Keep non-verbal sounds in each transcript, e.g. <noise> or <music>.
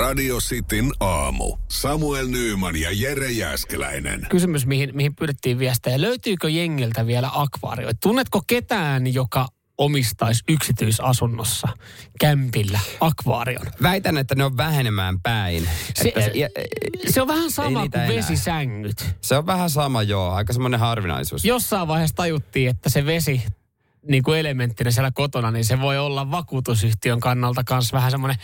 Radio Cityn aamu. Samuel Nyyman ja Jere Jäskeläinen. kysymys, mihin, mihin pyydettiin viestejä. Löytyykö jengiltä vielä akvaarioita? Tunnetko ketään, joka omistaisi yksityisasunnossa, kämpillä, akvaarion? Väitän, että ne on vähenemään päin. Se, Että se, ja, se on vähän sama kuin enää. vesisängyt. se on vähän sama, joo. Aika semmoinen harvinaisuus. Jossain vaiheessa tajuttiin, että se vesi niin kuin elementtinä siellä kotona, niin se voi olla vakuutusyhtiön kannalta myös vähän semmoinen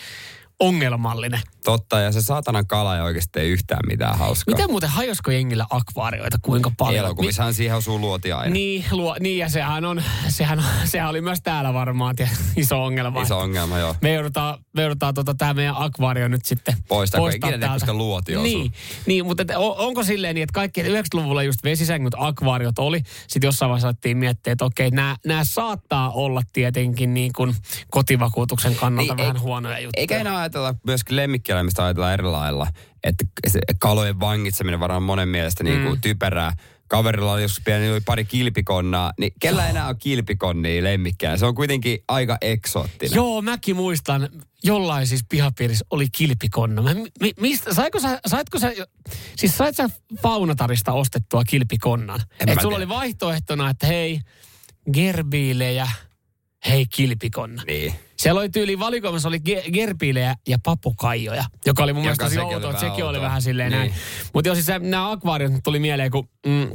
ongelmallinen. Totta, ja se saatanan kala ei oikeasti tee yhtään mitään hauskaa. Mitä muuten, hajosko jengillä akvaarioita, kuinka paljon? Elokuvissahan siihen osuu luoti aina. Niin, luo, niin ja sehän, on, sehän, <laughs> sehän oli myös täällä varmaan tie, <laughs> iso ongelma. Iso ongelma, joo. Me joudutaan, me joudutaan tota, tämä meidän akvaario nyt sitten Poistaa, poistaa ikinä koska luoti osuu. Niin, niin mutta et, on, onko silleen niin, että kaikki 90-luvulla just vesisängyt, akvaariot oli. Sitten jossain vaiheessa alettiin miettiä, että okei, nämä, nämä saattaa olla tietenkin niin kuin kotivakuutuksen kannalta Niin, vähän ei- huonoja juttuja. Eikä enää ajatella myöskin lemmikkieläimistä ajatella eri lailla. Että se kalojen vangitseminen varmaan monen mielestä niin kuin typerää. Kaverilla oli joskus pieni oli pari kilpikonnaa, niin kellä enää on kilpikonnia lemmikkejä? Se on kuitenkin aika eksoottinen. Joo, mäkin muistan, jollain siis pihapiirissä oli kilpikonna. Mä, mi, mistä, saiko sä, saitko sä, siis sait sä Faunatarista ostettua kilpikonnan? En Et sulla tiedä. oli vaihtoehtona, että hei, gerbiilejä, hei kilpikonna. Niin. Siellä oli tyyli valikoimassa oli ge- gerbiilejä ja papukaijoja, joka oli mun Joka mielestä tosi outoa, sekin oli vähän silleen Niin. näin. Mutta jos siis nämä akvaariot tuli mieleen, kun mm,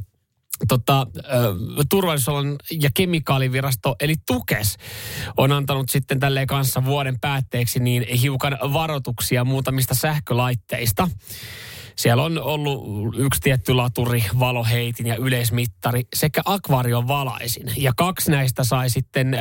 tota, turvallisuusalan ja kemikaalivirasto, eli TUKES, on antanut sitten tälleen kanssa vuoden päätteeksi niin hiukan varoituksia muutamista sähkölaitteista. Siellä on ollut yksi tietty laturi, valoheitin ja yleismittari sekä akvaarion valaisin. Ja kaksi näistä sai sitten ö,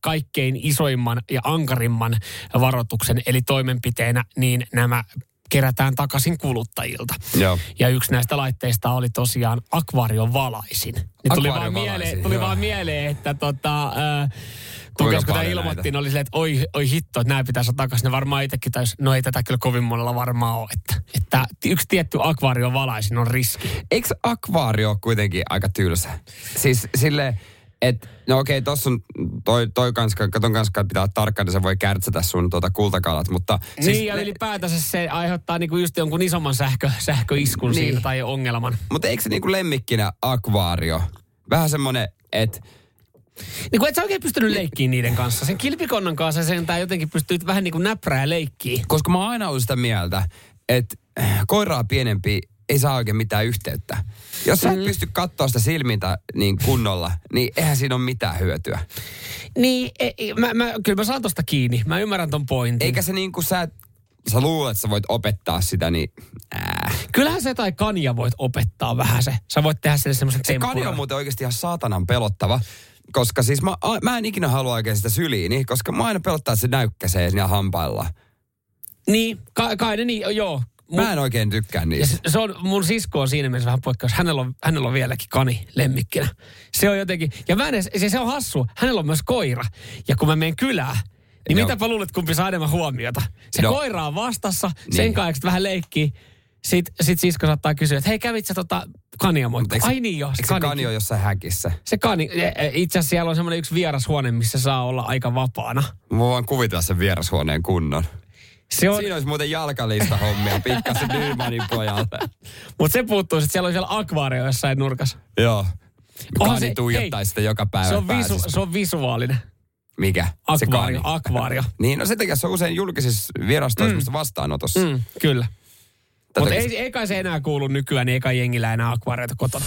kaikkein isoimman ja ankarimman varoituksen, eli toimenpiteenä niin nämä kerätään takaisin kuluttajilta. Joo. Ja yksi näistä laitteista oli tosiaan akvaarion valaisin. Niin tuli, vaan mieleen, tuli joo. vaan mieleen, että tota, äh, Kuinka kun tämä paljon ilmoitti, näitä? niin oli silleen, että oi, oi hitto, että nämä pitäisi saada takaisin. Ne varmaan itsekin taisi, no ei tätä kyllä kovin monella varmaan ole. Että, että yksi tietty akvaarion valaisin on riski. Eikö akvaario ole kuitenkin aika tylsä? Siis sille, että no okei, tossa on toi, toi kans, katon kans, että pitää olla tarkka, että se voi kärtsätä sun tuota kultakalat, mutta... Siis niin, ja ylipäätänsä se aiheuttaa niinku just jonkun isomman sähkö, sähköiskun niin. Niin. siinä tai ongelman. Mutta eikö se niinku lemmikkinä akvaario? Vähän semmonen, että Niin kun et sä oikein pystynyt leikkiin niiden kanssa. Sen kilpikonnan kanssa sen tää jotenkin pystyy vähän niin kuin näprää leikkiä. koska mä oon aina ollut sitä mieltä, että koiraa pienempi ei saa oikein mitään yhteyttä. Jos sä et pysty katsoa sitä silmintä niin kunnolla, niin eihän siinä ole mitään hyötyä. Niin, e, e, mä, mä, kyllä mä saan tosta kiinni. Mä ymmärrän ton pointin. Eikä se niin kuin sä, sä luulet, että sä voit opettaa sitä, niin ää. Kyllähän se tai kania voit opettaa vähän se. Sä voit tehdä sille semmoisen Se kani on muuten oikeasti ihan saatanan pelottava. Koska siis mä, mä en ikinä halua oikein sitä syliini, koska mä aina pelottaa, että se näykkäsee siinä hampailla. Niin, ka, kai ne niin, joo. Mun, Mä en oikein tykkää niistä. se, se on, mun sisko on siinä mielessä vähän poikkeus. Hänellä on, hänellä on vieläkin kani lemmikkinä. Se on jotenkin, ja mä en edes, se, se on hassu. Hänellä on myös koira. Ja kun mä menen kylään, niin Joo. mitäpä luulet, kumpi saa enemmän huomiota? Se No. koira on vastassa, sen Niin. kanssa vähän leikkii. Sitten sit sisko saattaa kysyä, että hei kävit sä tota se- Ai niin joo, Eikö se kani ole jossain häkissä? Se kani, e, e, itse asiassa siellä on semmoinen yksi vierashuone, missä saa olla aika vapaana. Mä voin kuvitella sen vierashuoneen kunnon. Se on, Siinä olisi muuten jalkalista hommia pikkasen Nymanin pojalle. <laughs> mutta se puuttuu, että siellä on siellä akvaario jossain nurkassa. Joo. Kani se- tuijottaisi sitä joka päivä Se on, visu, se on visuaalinen. Mikä? Se Akvaario, kani. akvaario. Niin, no sen takia se on usein julkisissa virastoissa mm. vastaanotossa. Mm, kyllä. Mutta ei, ei kai se enää kuulu nykyään, niin ei kai jengillä enää akvaarioita kotona.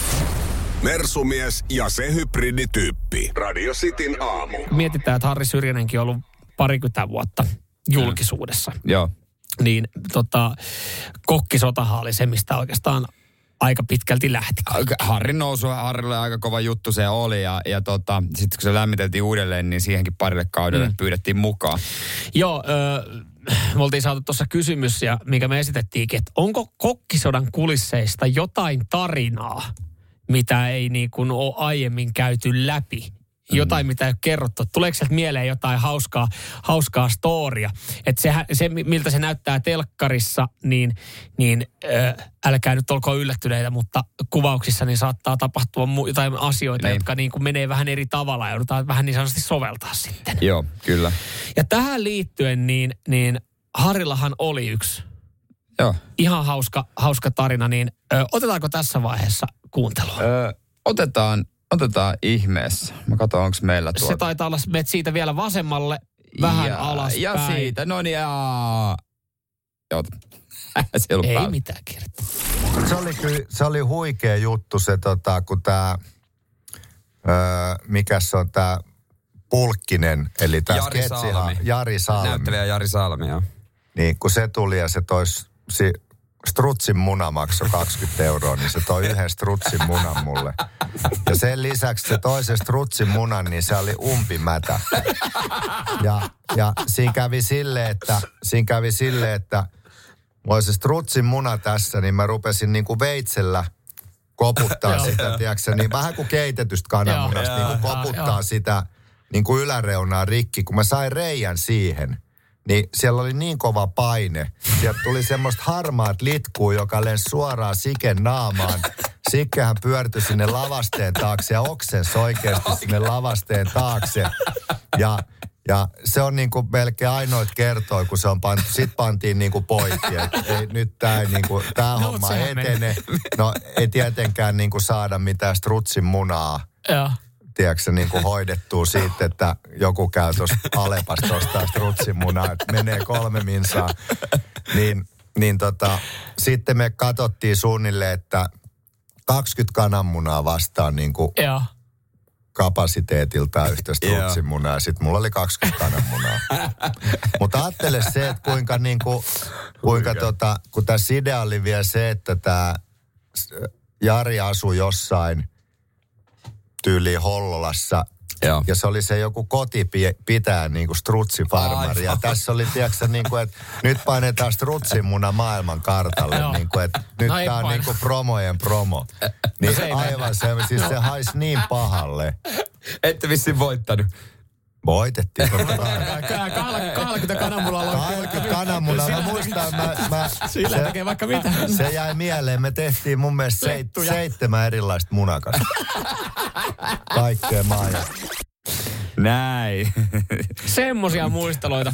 Mersumies ja se hybridityyppi. Radio Cityn aamu. Mietitään, että Harri Syrjänenkin on ollut parikymmentä vuotta julkisuudessa. Joo. Niin tota, kokkisotahan oli se, mistä oikeastaan aika pitkälti lähti. Harrin nousu, Harrille aika kova juttu se oli ja, ja tota, sitten kun se lämmiteltiin uudelleen, niin siihenkin parille kaudelle mm. pyydettiin mukaan. Joo, äh, me oltiin saatu tuossa kysymys, ja mikä me esitettiinkin, että onko kokkisodan kulisseista jotain tarinaa, mitä ei niin kuin ole aiemmin käyty läpi? Jotain, mm. mitä ei ole kerrottu. Tuleeko sieltä mieleen jotain hauskaa, hauskaa storia? Että se, se, miltä se näyttää telkkarissa, niin, niin äh, älkää nyt olko yllättyneitä, mutta kuvauksissa niin saattaa tapahtua mu- jotain asioita, niin. jotka niin kuin menee vähän eri tavalla ja joudutaan vähän niin sanotusti soveltaa sitten. Joo, kyllä. Ja tähän liittyen, niin, niin Harillahan oli yksi Joo. ihan hauska, hauska tarina, niin ö, otetaanko tässä vaiheessa kuuntelua? Öö, otetaan Otetaan ihmeessä. Mä katson, onko meillä tuota. Se taitaa olla, meet siitä vielä vasemmalle vähän ja, alaspäin. Ja siitä, no niin, ja... Joo, <laughs> se ei, ei mitään kertaa. Se oli, se oli huikea juttu se, tota, kun tämä, öö, mikä se on tämä Pulkkinen, eli tämä Jari Salmi. Jari Salmi. Näyttelijä Jari Salmi, joo. Niin, kun se tuli ja se tois, si, strutsin muna maksoi 20 euroa, niin se toi yhden strutsin munan mulle. Ja sen lisäksi se toisen strutsin munan, niin se oli umpimätä. Ja, ja siinä kävi sille, että, siinä kävi sille, että mulla se strutsin muna tässä, niin mä rupesin niin kuin veitsellä koputtaa sitä, tiedätkö, niin vähän kuin keitetystä kananmunasta, niin kuin koputtaa sitä niin kuin yläreunaa rikki, kun mä sain reijän siihen – niin siellä oli niin kova paine. Sieltä tuli semmoista harmaat litkuu, joka lensi suoraan Siken naamaan. Sikkehän pyörtyi sinne lavasteen taakse ja oksensi oikeasti sinne lavasteen taakse. Ja, ja se on niin kuin melkein ainoit kertoi, kun se on pantu. Sitten pantiin niin kuin poikki, ei, nyt tämä niin kuin, tää no, homma etene. No ei tietenkään niin kuin saada mitään strutsin munaa. Joo tiedätkö, niin kuin <laughs> hoidettua siitä, että joku käy tuossa Alepasta ostaa strutsimunaa, että menee kolme minsaa. Niin, niin tota, sitten me katsottiin suunnilleen, että 20 kananmunaa vastaan niin kuin Joo. kapasiteetilta yhtä strutsimunaa. Sitten mulla oli 20 kananmunaa. <laughs> Mutta ajattele se, että kuinka, niin kuin, kuinka tota, kun tässä idea oli vielä se, että tämä Jari asui jossain – tyyliin Hollolassa Joo. Ja se oli se joku koti pitää niin kuin strutsifarmari. Ja tässä oli, tiedätkö, niin kuin, että nyt painetaan strutsin muna maailman kartalle. niin kuin, että nyt no tämä on niin kuin promojen promo. Niin no aivan se, siis se haisi niin pahalle. Ette vissiin voittanut. Voitettiin totta kai. 20 kananmunalla on 20 kananmunalla. Mä muistan, mä, <laughs> mä, Sillä se, tekee vaikka mitä. Se jäi mieleen. Me tehtiin mun mielestä seit, seitsemän erilaista munakasta. Kaikkea maailmaa. Näin. Semmosia muisteloita.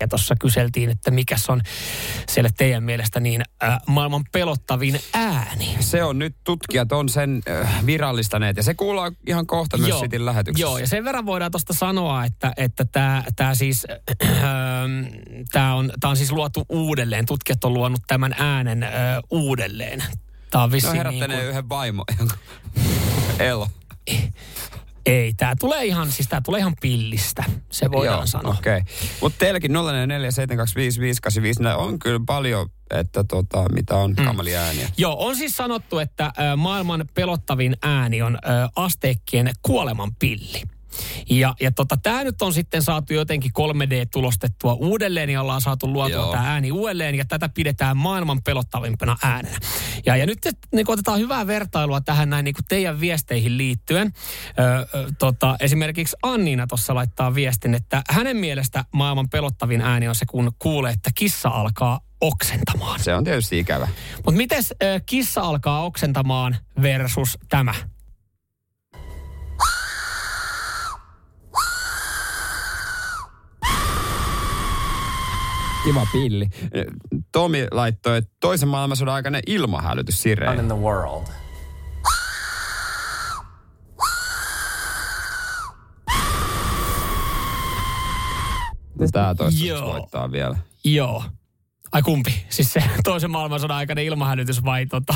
Ja tuossa kyseltiin, että mikä on siellä teidän mielestä niin äh, maailman pelottavin ääni. Se on nyt, tutkijat on sen äh, virallistaneet ja se kuuluu ihan kohta myös Cityn lähetyksessä. Joo, ja sen verran voidaan tuosta sanoa, että että tämä tää siis, äh, tää on, tää on siis luotu uudelleen. Tutkijat on luonut tämän äänen äh, uudelleen. Tämä on vissiin no niin kuin... yhden vaimo. Elo. Ei, tämä tulee ihan, siis tää tulee ihan pillistä, se voidaan Joo, sanoa. Okei, okay. mutta teilläkin 047255854 on kyllä paljon, että tota, mitä on mm. kamali ääniä. Joo, on siis sanottu, että äh, maailman pelottavin ääni on äh, asteekkien kuoleman pilli. Ja, ja tota, tämä nyt on sitten saatu jotenkin 3D-tulostettua uudelleen ja ollaan saatu luotua tämä ääni uudelleen ja tätä pidetään maailman pelottavimpana äänenä. Ja, ja nyt niin otetaan hyvää vertailua tähän näin niin teidän viesteihin liittyen. Ö, tota, esimerkiksi Anniina tuossa laittaa viestin, että hänen mielestä maailman pelottavin ääni on se, kun kuulee, että kissa alkaa oksentamaan. Se on tietysti ikävä. Mutta miten kissa alkaa oksentamaan versus tämä? Kiva pilli. Tomi laittoi, että toisen maailmansodan aikainen ilmahälytys sireeni. in the world. Tää toista Joo. voittaa vielä. Joo. Ai kumpi? Siis se toisen maailmansodan aikainen ilmahälytys vai tota...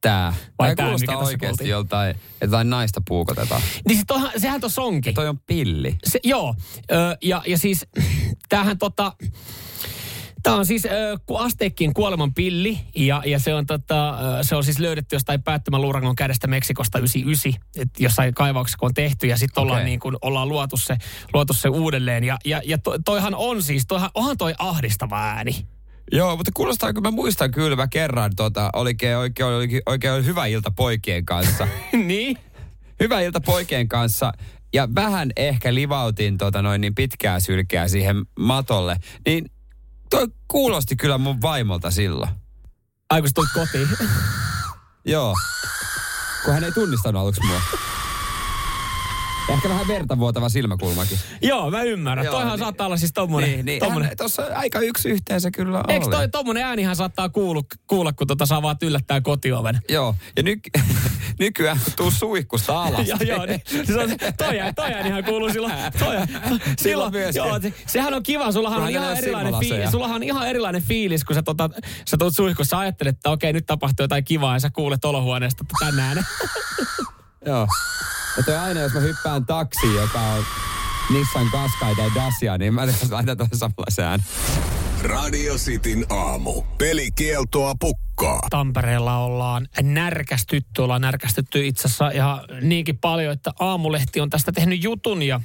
Tää. Vai Vai tää, kuulostaa mikä tässä oikeasti kuultiin? joltain, että jotain naista puukotetaan. Niin se toihan, sehän tuossa onkin. Toi on pilli. Se, joo, ö, ja, ja siis tämähän tota... Tämä on siis ö, ku- asteikkin kuoleman pilli ja, ja se, on, tota, se on siis löydetty jostain päättömän luurangon kädestä Meksikosta 99, että jossain kaivauksessa kun on tehty ja sitten ollaan, Okei. niin kuin, ollaan luotu, se, luotu se uudelleen. Ja, ja, ja to, toihan on siis, toihan, onhan toi ahdistava ääni. Joo, mutta kuulostaa, kun mä muistan kyllä, mä kerran tota, olikin oikein, oikein, oikein hyvä ilta poikien kanssa. <laughs> niin? hyvä ilta poikien kanssa. Ja vähän ehkä livautin tota noin niin pitkää sylkeä siihen matolle. Niin toi kuulosti kyllä mun vaimolta silloin. Ai kun sä tulit kotiin. <laughs> Joo. Kun hän ei tunnistanut aluksi mua. Ehkä vähän verta vuotava silmäkulmakin. Joo, mä ymmärrän. Joo, Toihan niin- saattaa olla siis tommonen. Niin, niin. tommonen. Hän, tossa aika yksi yhteen se kyllä oli. Eikö toi tommonen äänihän saattaa kuulu, kuulla, kun tota saa vaan yllättää kotioven? Joo, ja ny, <laughs> nykyään tuu suihkusta alas. <laughs> joo, joo, niin, se on, toi, toi äänihän kuuluu silloin. Toi, <laughs> silloin myöskin. joo, se, sehän on kiva, sullahan on, ihan erilainen fiilis, sullahan on ihan erilainen fiilis, kun sä, tota, sä tuut suihkussa, sä ajattelet, että okei, nyt tapahtuu jotain kivaa, ja sä kuulet olohuoneesta tänne äänen. <laughs> Joo. Ja toi aina, jos mä hyppään taksiin, joka on Nissan Qashqai tai Dacia, niin mä laitan tuohon samalla sään. Radio Cityn aamu. Pelikieltoa pukkaa. Tampereella ollaan närkästytty, ollaan närkästytty itse asiassa ihan niinkin paljon, että Aamulehti on tästä tehnyt jutun ja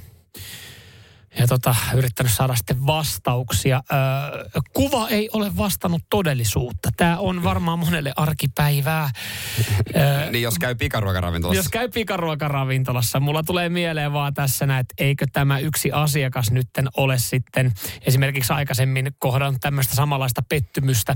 ja tota, yrittänyt saada sitten vastauksia. Öö, kuva ei ole vastannut todellisuutta. Tämä on varmaan monelle arkipäivää. Öö, <laughs> Niin jos käy pikaruokaravintolassa. jos käy pikaruokaravintolassa, mulla tulee mieleen vaan tässä näin, että eikö tämä yksi asiakas nytten ole sitten esimerkiksi aikaisemmin kohdannut tämmöistä samanlaista pettymystä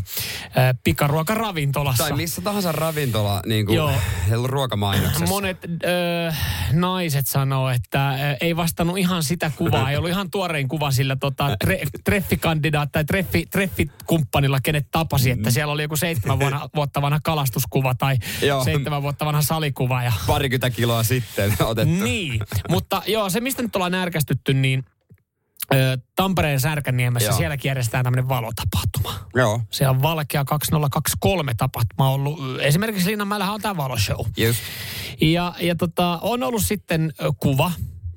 öö, pikaruokaravintolassa. Tai missä tahansa ravintola niin kuin, Joo. <laughs> ruokamainoksessa. Monet ö, naiset sanoo, että ö, ei vastannut ihan sitä kuvaa. Ei ollut ihan tuorein kuva sillä tota, tre, treffikandidaat tai treffi, treffikumppanilla, kenet tapasi. Että siellä oli joku seitsemän vuonna, <laughs> vuotta vanha kalastuskuva tai Joo. seitsemän vuotta vanha salikuva. Ja, Parikymmentä kiloa sitten <laughs> otettu. niin, mutta joo, se mistä nyt ollaan närkästytty, niin Tampereen Särkänniemessä Joo. sielläkin järjestetään tämmöinen valotapahtuma. Joo. Se on Valkea 2023 tapahtuma ollut. Esimerkiksi Linnanmäellähän on tämä valoshow. Just. Ja, ja tota, on ollut sitten kuva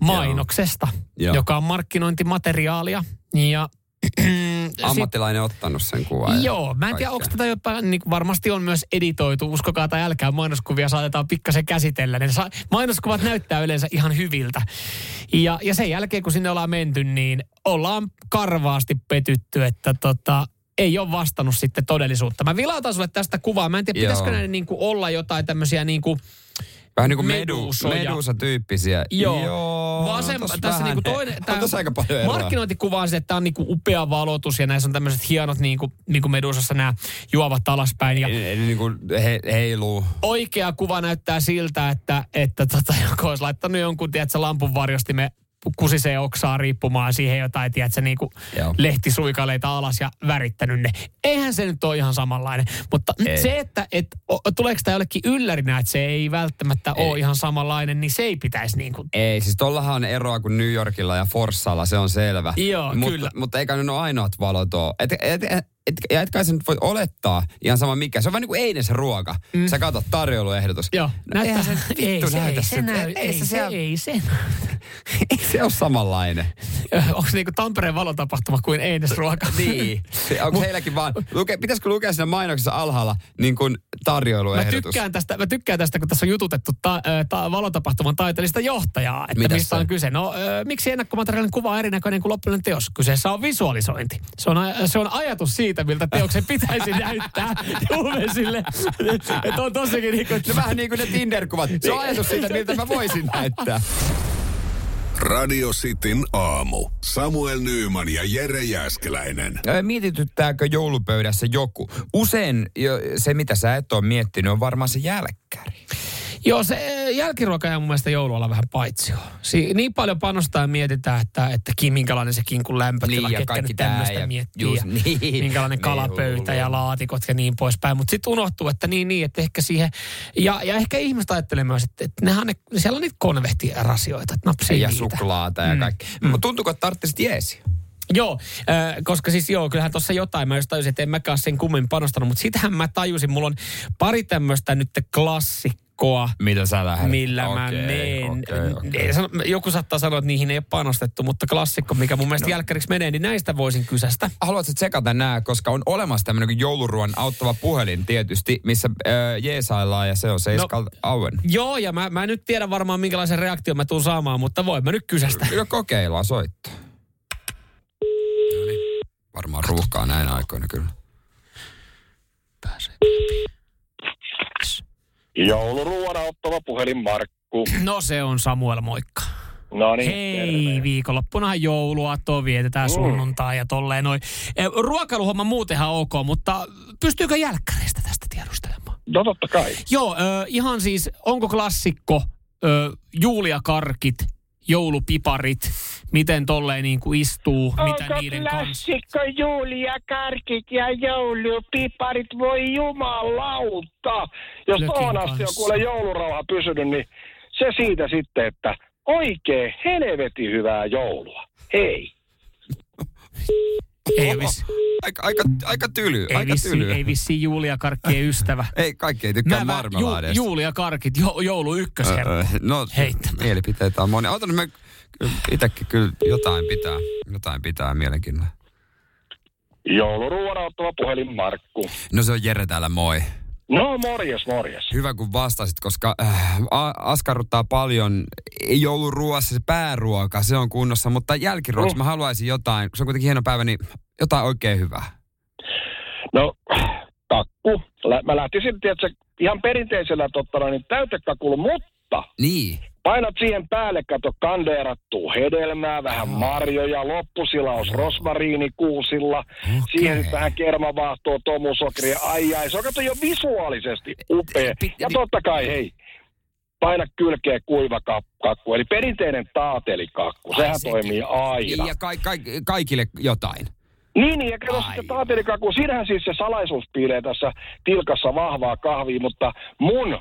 mainoksesta, Joo. joka on markkinointimateriaalia. Ja <clears throat> sit, Ammattilainen ottanut sen kuvan. Joo, mä en tiedä, onko tätä jopa, niin varmasti on myös editoitu, uskokaa tai älkää, mainoskuvia saatetaan pikkasen käsitellä. Ne sa- mainoskuvat näyttää yleensä ihan hyviltä. Ja, ja sen jälkeen, kun sinne ollaan menty, niin ollaan karvaasti petytty, että tota, ei ole vastannut sitten todellisuutta. Mä vilautan sulle tästä kuvaa. Mä en tiedä, Joo. pitäisikö näiden niin kuin olla jotain tämmöisiä niin kuin, Vähän niin kuin medu, meduusoja. medusa-tyyppisiä. Joo. Joo Vasem, tossa tässä vähän- niinku toinen, on tossa aika paljon eroa. markkinointikuva on se, että tämä on niinku upea valotus ja näissä on tämmöiset hienot niinku, niinku medusassa nämä juovat alaspäin. Ja Eli niin kuin he, heiluu. oikea kuva näyttää siltä, että, että tota, <laughs> joku olisi laittanut jonkun, tiedätkö, lampun varjostimen kusisee oksaa riippumaan siihen jotain, tiedätkö, niin kuin Joo. lehtisuikaleita alas ja värittänyt ne. Eihän se nyt ole ihan samanlainen. Mutta Ei. se, että et, o, tuleeko tämä jollekin yllärinä, että se ei välttämättä ei. ole ihan samanlainen, niin se ei pitäisi niin kuin Ei, siis tollahan on eroa kuin New Yorkilla ja Forssalla, se on selvä. Joo, mutta, kyllä. Mutta eikä ne ole ainoat valot ole. Et, et, et, et, ja et kai sä nyt voi olettaa ihan sama mikä. Se on vähän niin kuin eines ruoka. Mm. Sä katsot tarjoiluehdotus. Joo, No, eihän se ei, vittu se, näytä ei, se, näy, Ei ei, se se, ei se. <laughs> Ei se ole samanlainen. Onko se niinku Tampereen valotapahtuma kuin Einesruoka? niin. <laughs> Se, onko heilläkin vaan, luke, pitäisikö lukea siinä mainoksessa alhaalla niin kuin Mä tarjoiluehdotus? tykkään, tästä, mä tykkään tästä, kun tässä on jututettu ta, ta, valotapahtuman taiteellista johtajaa, että Mitäs mistä se? on kyse. No, ö, miksi ennakkomateriaalin kuva on erinäköinen kuin loppujen teos? Kyseessä on visualisointi. Se on, se on ajatus siitä, miltä teoksen pitäisi <laughs> näyttää Juvesille. että on tossakin niin kuin, No vähän niin kuin ne Tinder-kuvat. Se on ajatus siitä, miltä mä voisin näyttää. Radio Cityn aamu. Samuel Nyyman ja Jere Jäskeläinen. Ö, Mietityttääkö joulupöydässä joku? Usein jo, se, mitä sä et ole miettinyt, on varmaan se jälkkäri. Joo, se, jälkiruoka ja mun mielestä joulualla vähän paitsi si- Niin paljon panostaa ja mietitään, että, että ki, minkälainen se kinkun lämpötila, Niin, ja ketkä kaikki nyt tämmöistä ja miettii. just ja niin. <laughs> Minkälainen Niin, kalapöytä ja hullu. laatikot ja niin poispäin. Mutta sitten unohtuu, että niin, niin, että ehkä siihen... Ja, ja ehkä ihmiset ajattelee myös, että, että nehän ne, siellä on niitä konvehtirasioita, että napsii Ja niitä. suklaata ja kaikki. Mm. Mutta tuntuuko, että tarvitsisi jeesi? Joo, äh, koska siis joo, kyllähän tuossa jotain, mä just tajusin, että en mäkään sen kummemmin panostanut, mutta sitähän mä tajusin, mulla on pari tämmöistä nyt klassikkoa, Mitä sä lähdet? millä mä meen. okei, okei. Ei sano- Joku saattaa sanoa, että niihin ei ole panostettu, mutta klassikko, mikä mun mielestä no. jälkkäriksi menee, niin näistä voisin kysästä. Haluatko tsekata nämä, koska on olemassa tämmöinen kuin jouluruoan auttava puhelin tietysti, missä äh, jeesaillaan ja se on Seiskal no. Auen. Joo, ja mä, mä en nyt tiedä varmaan minkälaisen reaktion mä tuun saamaan, mutta voin mä nyt kysästä. Jo kokeillaan soittaa. No niin. Varmaan ruuhkaa näin aikoina kyllä. Pääsee. Jouluruoan auttava puhelin Markku. No se on Samuel, moikka. No niin, Hei, terve. viikonloppunahan jouluaattoa vietetään Mm. sunnuntai ja tolleen noin. Eh, Ruokailuhomma muutenhan ok, mutta pystyykö jälkkäreistä tästä tiedustelemaan? No totta kai. Joo, ö, ihan siis, onko klassikko ö, Julia-karkit, joulupiparit, miten tolleen niin kuin istuu, mitä Onko niiden kanssa? klassikko Julia Karkit ja joulupiparit? Voi jumalauta. Jos tuohon asti on kuule joulurauha pysynyt, niin se siitä sitten, että oikein helvetin hyvää joulua. Hei. <laughs> Ei, vissi, Aika, aika, aika tyly, ei, aika vissi, tyly. ei vissi Julia-karkkien ystävä. ei, kaikki ei tykkää mä, ju, marmelaadesta. Julia-karkit, jo, joulu ykkösherkku. Öö, no, Heittämään. mielipiteitä on monia. Otan mä itsekin kyllä jotain pitää, jotain pitää mielenkiinnolla. Jouluruoan auttava puhelin Markku. No se on Jere täällä, moi. No morjes, morjes. Hyvä kun vastasit, koska äh, askarruttaa paljon jouluruoassa se pääruoka, se on kunnossa, mutta jälkiruoksi Mm. mä haluaisin jotain, se on kuitenkin hieno päivä, niin jotain oikein hyvää. No, kakku. Lä- Mä lähtisin, tiedätkö, ihan perinteisellä tottana, niin täytekakulla, mutta Niin. Painat siihen päälle, kato kandeerattua hedelmää, vähän marjoja, loppusilaus rosmariinikuusilla, Okei. siihen sitten vähän kermavaahtoa, tomusokria, ai ai, se on kato jo visuaalisesti upea. Ja totta kai, hei, paina kylkeä kuiva kakku, eli perinteinen taatelikakku, sehän sekin. toimii aina. Ja ka- ka- kaikille jotain. Niin, niin, ja kato Ai. sitten taatelikakku, siinähän siis se salaisuus piilee tässä tilkassa vahvaa kahvia, mutta mun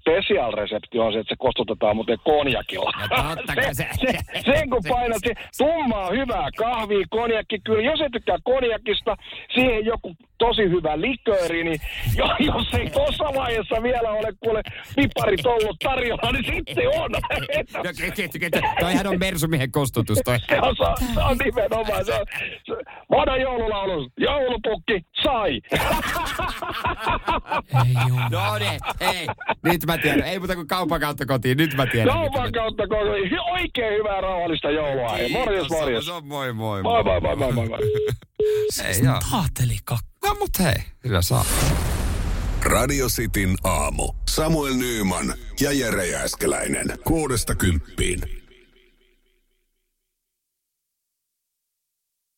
special-resepti on se, että se kostutetaan muuten konjakilla. No kai se- se, sen kun painat se tummaa hyvää kahvia, konjakki, kyllä jos et tykkää konjakista, siihen joku tosi hyvä likööri, niin jo, jos ei tuossa vaiheessa vielä ole kuule piparit ollut tarjolla, niin sitten on. Että <laughs> No, ke- ke- ke- Toihan on Mersumiehen kostutus toi. se <laughs> on, se on, se on nimenomaan. Se on, se, vanha joululaulu, joulupukki, sai. <laughs> Ei. No niin, hei, nyt mä tiedän. Ei muuta kuin kaupan kautta kotiin, nyt mä tiedän. Kaupan kautta koko- oikein hyvää rauhallista joulua. Hei, morjes, morjes. Se on moi moi. Moi, moi, moi, moi, moi, moi. <laughs> Hei, joo. Taatelikakku. No mut hei, kyllä saa. Radio Cityn aamu. Samuel Nyyman ja Jere Jääskeläinen. Kuudesta kymppiin.